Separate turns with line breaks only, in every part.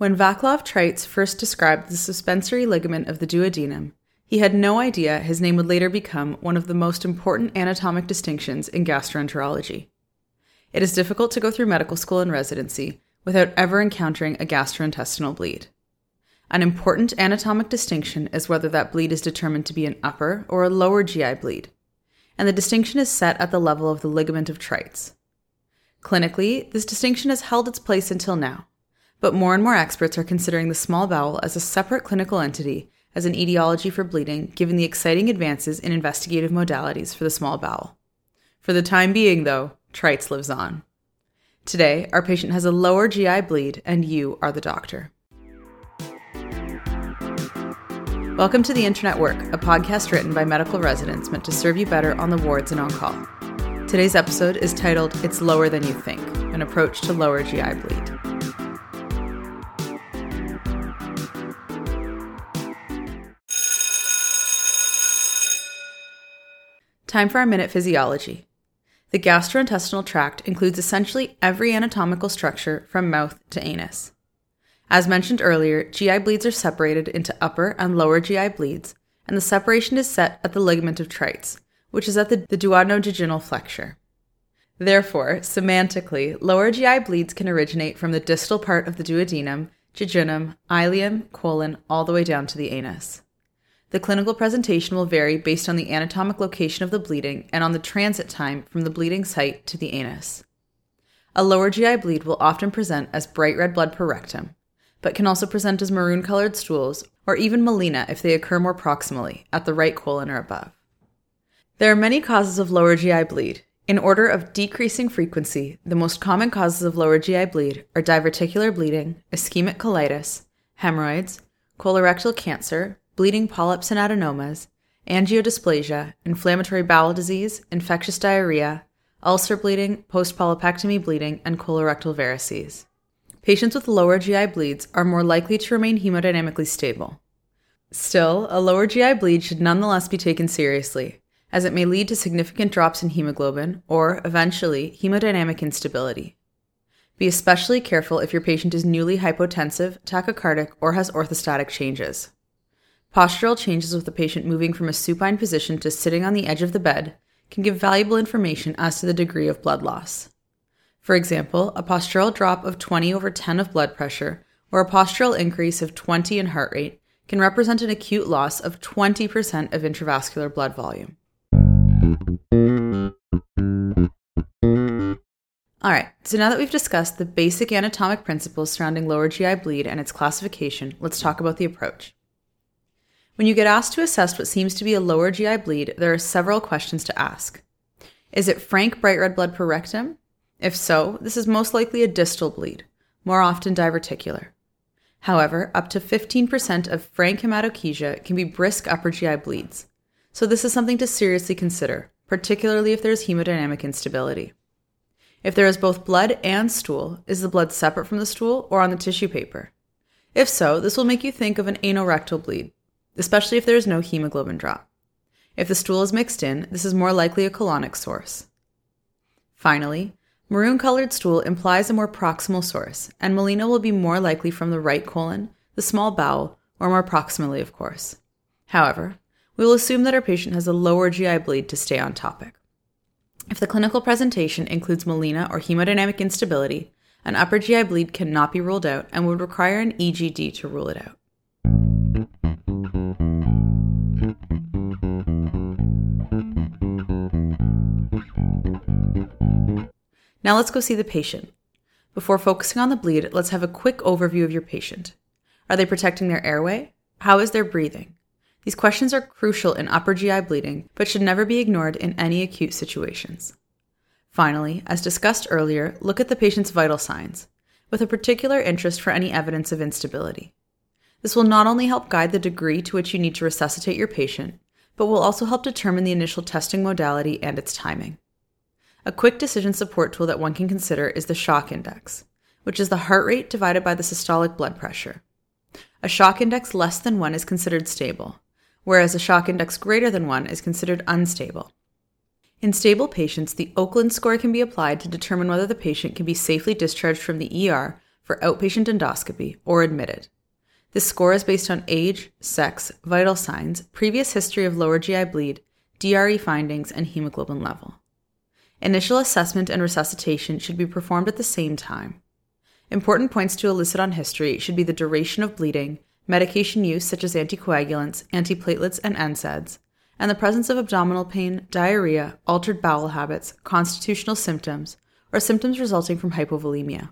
When Vaclav Treitz first described the suspensory ligament of the duodenum, he had no idea his name would later become one of the most important anatomic distinctions in gastroenterology. It is difficult to go through medical school and residency without ever encountering a gastrointestinal bleed. An important anatomic distinction is whether that bleed is determined to be an upper or a lower GI bleed, and the distinction is set at the level of the ligament of Treitz. Clinically, this distinction has held its place until now, but more and more experts are considering the small bowel as a separate clinical entity as an etiology for bleeding, given the exciting advances in investigative modalities for the small bowel. For the time being, though, Treitz lives on. Today, our patient has a lower GI bleed, and you are the doctor. Welcome to The Internet Work, a podcast written by medical residents meant to serve you better on the wards and on call. Today's episode is titled It's Lower Than You Think An Approach to Lower GI Bleed. Time for our minute physiology. The gastrointestinal tract includes essentially every anatomical structure from mouth to anus. As mentioned earlier, GI bleeds are separated into upper and lower GI bleeds, and the separation is set at the ligament of Treitz, which is at the, the duodenojejunal flexure. Therefore, semantically, lower GI bleeds can originate from the distal part of the duodenum, jejunum, ileum, colon, all the way down to the anus. The clinical presentation will vary based on the anatomic location of the bleeding and on the transit time from the bleeding site to the anus. A lower GI bleed will often present as bright red blood per rectum, but can also present as maroon colored stools or even melena if they occur more proximally, at the right colon or above. There are many causes of lower GI bleed. In order of decreasing frequency, the most common causes of lower GI bleed are diverticular bleeding, ischemic colitis, hemorrhoids, colorectal cancer, bleeding polyps and adenomas, angiodysplasia, inflammatory bowel disease, infectious diarrhea, ulcer bleeding, post polypectomy bleeding, and colorectal varices. Patients with lower GI bleeds are more likely to remain hemodynamically stable. Still, a lower GI bleed should nonetheless be taken seriously, as it may lead to significant drops in hemoglobin or, eventually, hemodynamic instability. Be especially careful if your patient is newly hypotensive, tachycardic, or has orthostatic changes. Postural changes with the patient moving from a supine position to sitting on the edge of the bed can give valuable information as to the degree of blood loss. For example, a postural drop of 20 over 10 of blood pressure or a postural increase of 20 in heart rate can represent an acute loss of 20% of intravascular blood volume. All right, so now that we've discussed the basic anatomic principles surrounding lower GI bleed and its classification, let's talk about the approach. When you get asked to assess what seems to be a lower GI bleed, there are several questions to ask. Is it frank bright red blood per rectum? If so, this is most likely a distal bleed, more often diverticular. However, up to 15% of frank hematochezia can be brisk upper GI bleeds, so this is something to seriously consider, particularly if there is hemodynamic instability. If there is both blood and stool, is the blood separate from the stool or on the tissue paper? If so, this will make you think of an anorectal bleed, especially if there is no hemoglobin drop. If the stool is mixed in, this is more likely a colonic source. Finally, maroon colored stool implies a more proximal source, and melena will be more likely from the right colon, the small bowel, or more proximally, of course. However, we will assume that our patient has a lower GI bleed to stay on topic. If the clinical presentation includes melena or hemodynamic instability, an upper GI bleed cannot be ruled out and would require an EGD to rule it out. Now let's go see the patient. Before focusing on the bleed, let's have a quick overview of your patient. Are they protecting their airway? How is their breathing? These questions are crucial in upper GI bleeding, but should never be ignored in any acute situations. Finally, as discussed earlier, look at the patient's vital signs, with a particular interest for any evidence of instability. This will not only help guide the degree to which you need to resuscitate your patient, but will also help determine the initial testing modality and its timing. A quick decision support tool that one can consider is the shock index, which is the heart rate divided by the systolic blood pressure. A shock index less than 1 is considered stable, whereas a shock index greater than 1 is considered unstable. In stable patients, the Oakland score can be applied to determine whether the patient can be safely discharged from the ER for outpatient endoscopy or admitted. This score is based on age, sex, vital signs, previous history of lower GI bleed, DRE findings, and hemoglobin level. Initial assessment and resuscitation should be performed at the same time. Important points to elicit on history should be the duration of bleeding, medication use such as anticoagulants, antiplatelets, and NSAIDs, and the presence of abdominal pain, diarrhea, altered bowel habits, constitutional symptoms, or symptoms resulting from hypovolemia.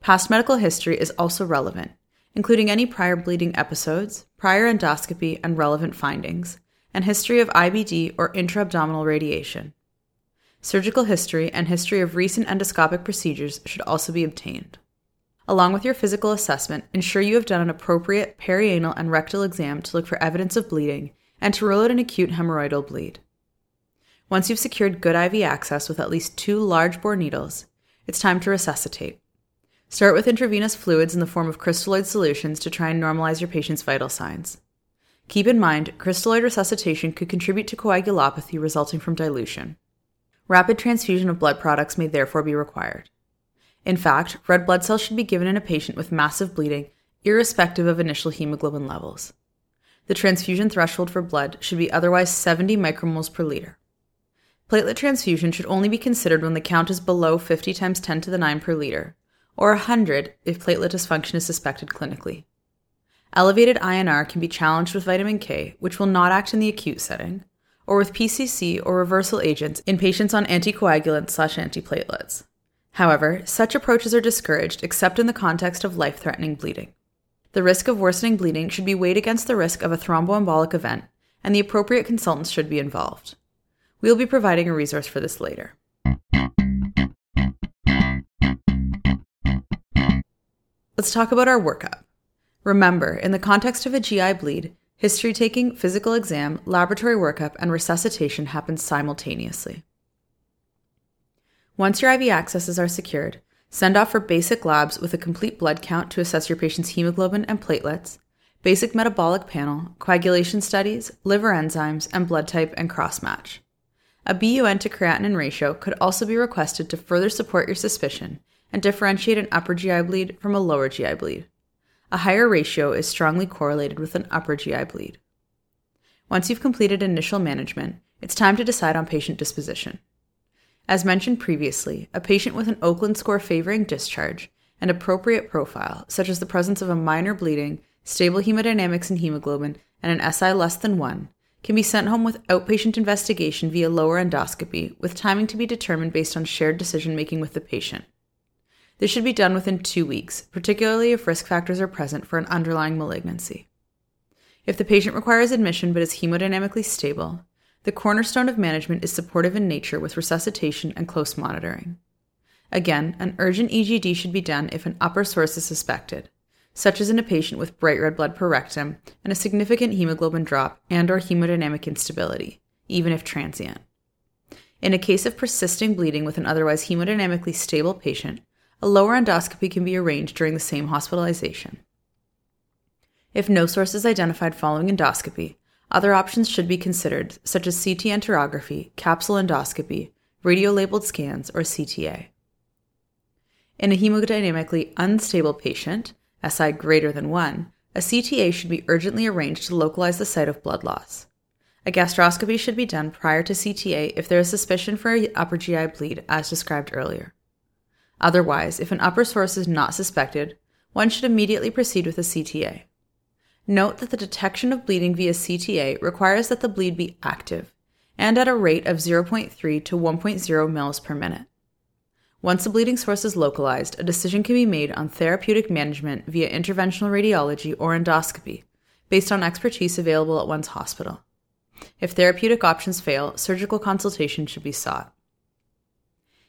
Past medical history is also relevant, including any prior bleeding episodes, prior endoscopy and relevant findings, and history of IBD or intra-abdominal radiation. Surgical history and history of recent endoscopic procedures should also be obtained. Along with your physical assessment, ensure you have done an appropriate perianal and rectal exam to look for evidence of bleeding and to rule out an acute hemorrhoidal bleed. Once you've secured good IV access with at least two large bore needles, it's time to resuscitate. Start with intravenous fluids in the form of crystalloid solutions to try and normalize your patient's vital signs. Keep in mind, crystalloid resuscitation could contribute to coagulopathy resulting from dilution. Rapid transfusion of blood products may therefore be required. In fact, red blood cells should be given in a patient with massive bleeding, irrespective of initial hemoglobin levels. The transfusion threshold for blood should be otherwise 70 micromoles per liter. Platelet transfusion should only be considered when the count is below 50 times 10 to the 9 per liter, or 100 if platelet dysfunction is suspected clinically. Elevated INR can be challenged with vitamin K, which will not act in the acute setting, or with PCC or reversal agents in patients on anticoagulants slash antiplatelets. However, such approaches are discouraged except in the context of life threatening bleeding. The risk of worsening bleeding should be weighed against the risk of a thromboembolic event, and the appropriate consultants should be involved. We will be providing a resource for this later. Let's talk about our workup. Remember, in the context of a GI bleed, History taking, physical exam, laboratory workup, and resuscitation happen simultaneously. Once your IV accesses are secured, send off for basic labs with a complete blood count to assess your patient's hemoglobin and platelets, basic metabolic panel, coagulation studies, liver enzymes, and blood type and crossmatch. A BUN to creatinine ratio could also be requested to further support your suspicion and differentiate an upper GI bleed from a lower GI bleed. A higher ratio is strongly correlated with an upper GI bleed. Once you've completed initial management, it's time to decide on patient disposition. As mentioned previously, a patient with an Oakland score favoring discharge and appropriate profile, such as the presence of a minor bleeding, stable hemodynamics and hemoglobin, and an SI less than 1, can be sent home with outpatient investigation via lower endoscopy, with timing to be determined based on shared decision making with the patient. This should be done within two weeks, particularly if risk factors are present for an underlying malignancy. If the patient requires admission but is hemodynamically stable, the cornerstone of management is supportive in nature with resuscitation and close monitoring. Again, an urgent EGD should be done if an upper source is suspected, such as in a patient with bright red blood per rectum and a significant hemoglobin drop and or hemodynamic instability, even if transient. In a case of persisting bleeding with an otherwise hemodynamically stable patient, a lower endoscopy can be arranged during the same hospitalization. If no source is identified following endoscopy, other options should be considered, such as CT enterography, capsule endoscopy, radio-labeled scans, or CTA. In a hemodynamically unstable patient, SI greater than 1, a CTA should be urgently arranged to localize the site of blood loss. A gastroscopy should be done prior to CTA if there is suspicion for upper GI bleed, as described earlier. Otherwise, if an upper source is not suspected, one should immediately proceed with a CTA. Note that the detection of bleeding via CTA requires that the bleed be active and at a rate of 0.3 to 1.0 mils per minute. Once the bleeding source is localized, a decision can be made on therapeutic management via interventional radiology or endoscopy, based on expertise available at one's hospital. If therapeutic options fail, surgical consultation should be sought.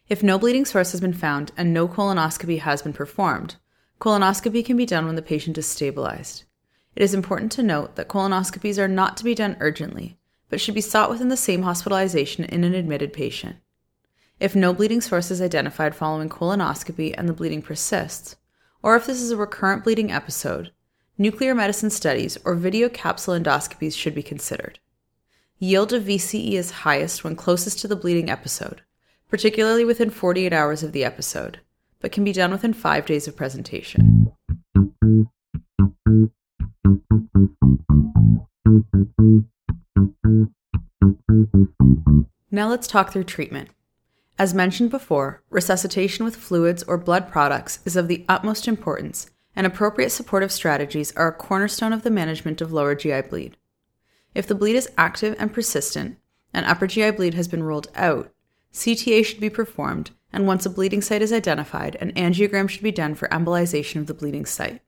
If no bleeding source has been found and no colonoscopy has been performed, colonoscopy can be done when the patient is stabilized. It is important to note that colonoscopies are not to be done urgently, but should be sought within the same hospitalization in an admitted patient. If no bleeding source is identified following colonoscopy and the bleeding persists, or if this is a recurrent bleeding episode, nuclear medicine studies or video capsule endoscopies should be considered. Yield of VCE is highest when closest to the bleeding episode, particularly within 48 hours of the episode, but can be done within five days of presentation. Now let's talk through treatment. As mentioned before, resuscitation with fluids or blood products is of the utmost importance, and appropriate supportive strategies are a cornerstone of the management of lower GI bleed. If the bleed is active and persistent, and upper GI bleed has been ruled out, CTA should be performed, and once a bleeding site is identified, an angiogram should be done for embolization of the bleeding site.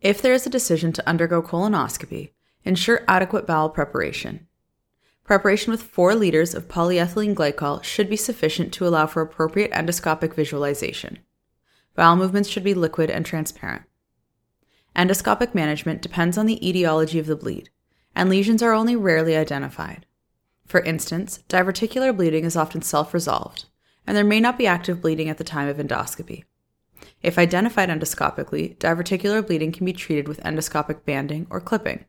If there is a decision to undergo colonoscopy, ensure adequate bowel preparation. Preparation with 4 liters of polyethylene glycol should be sufficient to allow for appropriate endoscopic visualization. Bowel movements should be liquid and transparent. Endoscopic management depends on the etiology of the bleed, and lesions are only rarely identified. For instance, diverticular bleeding is often self resolved, and there may not be active bleeding at the time of endoscopy. If identified endoscopically, diverticular bleeding can be treated with endoscopic banding or clipping.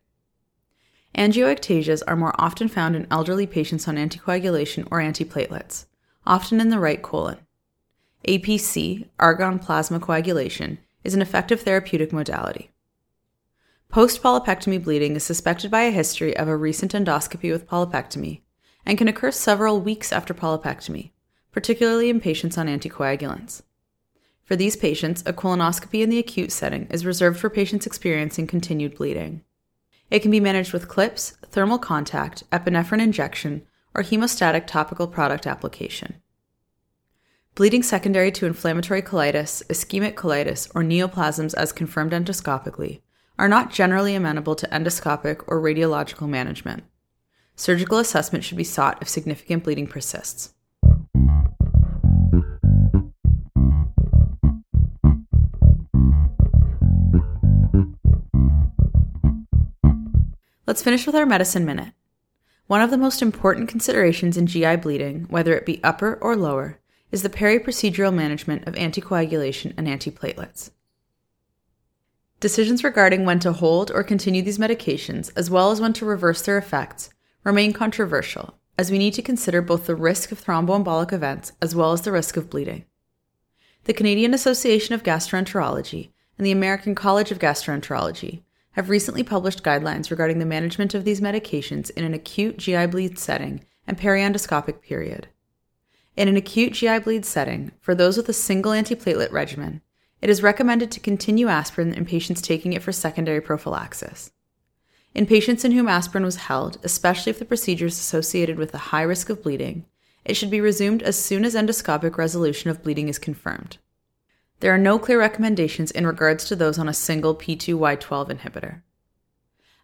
Angioectasias are more often found in elderly patients on anticoagulation or antiplatelets, often in the right colon. APC, argon plasma coagulation, is an effective therapeutic modality. Post polypectomy bleeding is suspected by a history of a recent endoscopy with polypectomy and can occur several weeks after polypectomy, particularly in patients on anticoagulants. For these patients, a colonoscopy in the acute setting is reserved for patients experiencing continued bleeding. It can be managed with clips, thermal contact, epinephrine injection, or hemostatic topical product application. Bleeding secondary to inflammatory colitis, ischemic colitis, or neoplasms as confirmed endoscopically are not generally amenable to endoscopic or radiological management. Surgical assessment should be sought if significant bleeding persists. Let's finish with our medicine minute. One of the most important considerations in GI bleeding, whether it be upper or lower, is the peri-procedural management of anticoagulation and antiplatelets. Decisions regarding when to hold or continue these medications, as well as when to reverse their effects, remain controversial, as we need to consider both the risk of thromboembolic events as well as the risk of bleeding. The Canadian Association of Gastroenterology and the American College of Gastroenterology have recently published guidelines regarding the management of these medications in an acute GI bleed setting and periendoscopic period. In an acute GI bleed setting, for those with a single antiplatelet regimen, it is recommended to continue aspirin in patients taking it for secondary prophylaxis. In patients in whom aspirin was held, especially if the procedure is associated with a high risk of bleeding, it should be resumed as soon as endoscopic resolution of bleeding is confirmed. There are no clear recommendations in regards to those on a single P2Y12 inhibitor.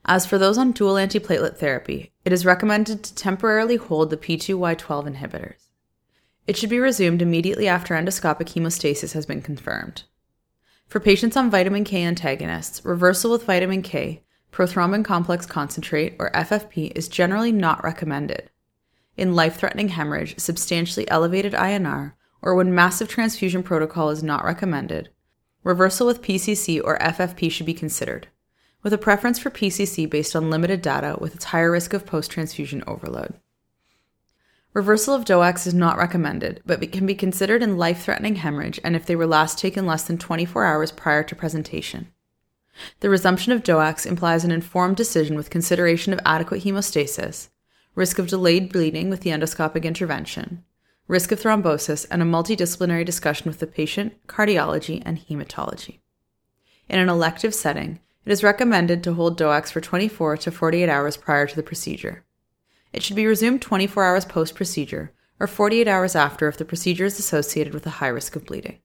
As for those on dual antiplatelet therapy, it is recommended to temporarily hold the P2Y12 inhibitors. It should be resumed immediately after endoscopic hemostasis has been confirmed. For patients on vitamin K antagonists, reversal with vitamin K, prothrombin complex concentrate, or FFP, is generally not recommended. In life threatening hemorrhage, substantially elevated INR, or when massive transfusion protocol is not recommended, reversal with PCC or FFP should be considered, with a preference for PCC based on limited data with its higher risk of post transfusion overload. Reversal of DOACs is not recommended, but can be considered in life threatening hemorrhage and if they were last taken less than 24 hours prior to presentation. The resumption of DOACs implies an informed decision with consideration of adequate hemostasis, risk of delayed bleeding with the endoscopic intervention, risk of thrombosis, and a multidisciplinary discussion with the patient, cardiology, and hematology. In an elective setting, it is recommended to hold DOACs for 24 to 48 hours prior to the procedure. It should be resumed 24 hours post procedure or 48 hours after if the procedure is associated with a high risk of bleeding.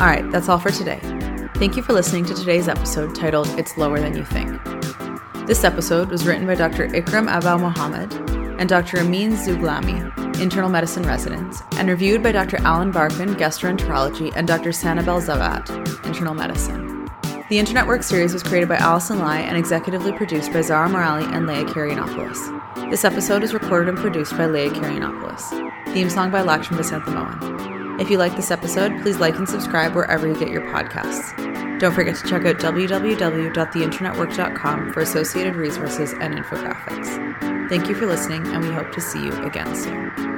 All right, that's all for today. Thank you for listening to today's episode titled It's Lower Than You Think. This episode was written by Dr. Ikram Abow-Mohamed and Dr. Amine Zoughlami, internal medicine residents, and reviewed by Dr. Alan Barkun, gastroenterology, and Dr. Sanabelle Zaabat, internal medicine. The Internet Work series was created by Allison Lai and executively produced by Zara Morali and Leah Karianopoulos. This episode is recorded and produced by Leah Karianopoulos. Theme song by Lakshmi Vasanthamohan. If you like this episode, please like and subscribe wherever you get your podcasts. Don't forget to check out www.theinternetwork.com for associated resources and infographics. Thank you for listening, and we hope to see you again soon.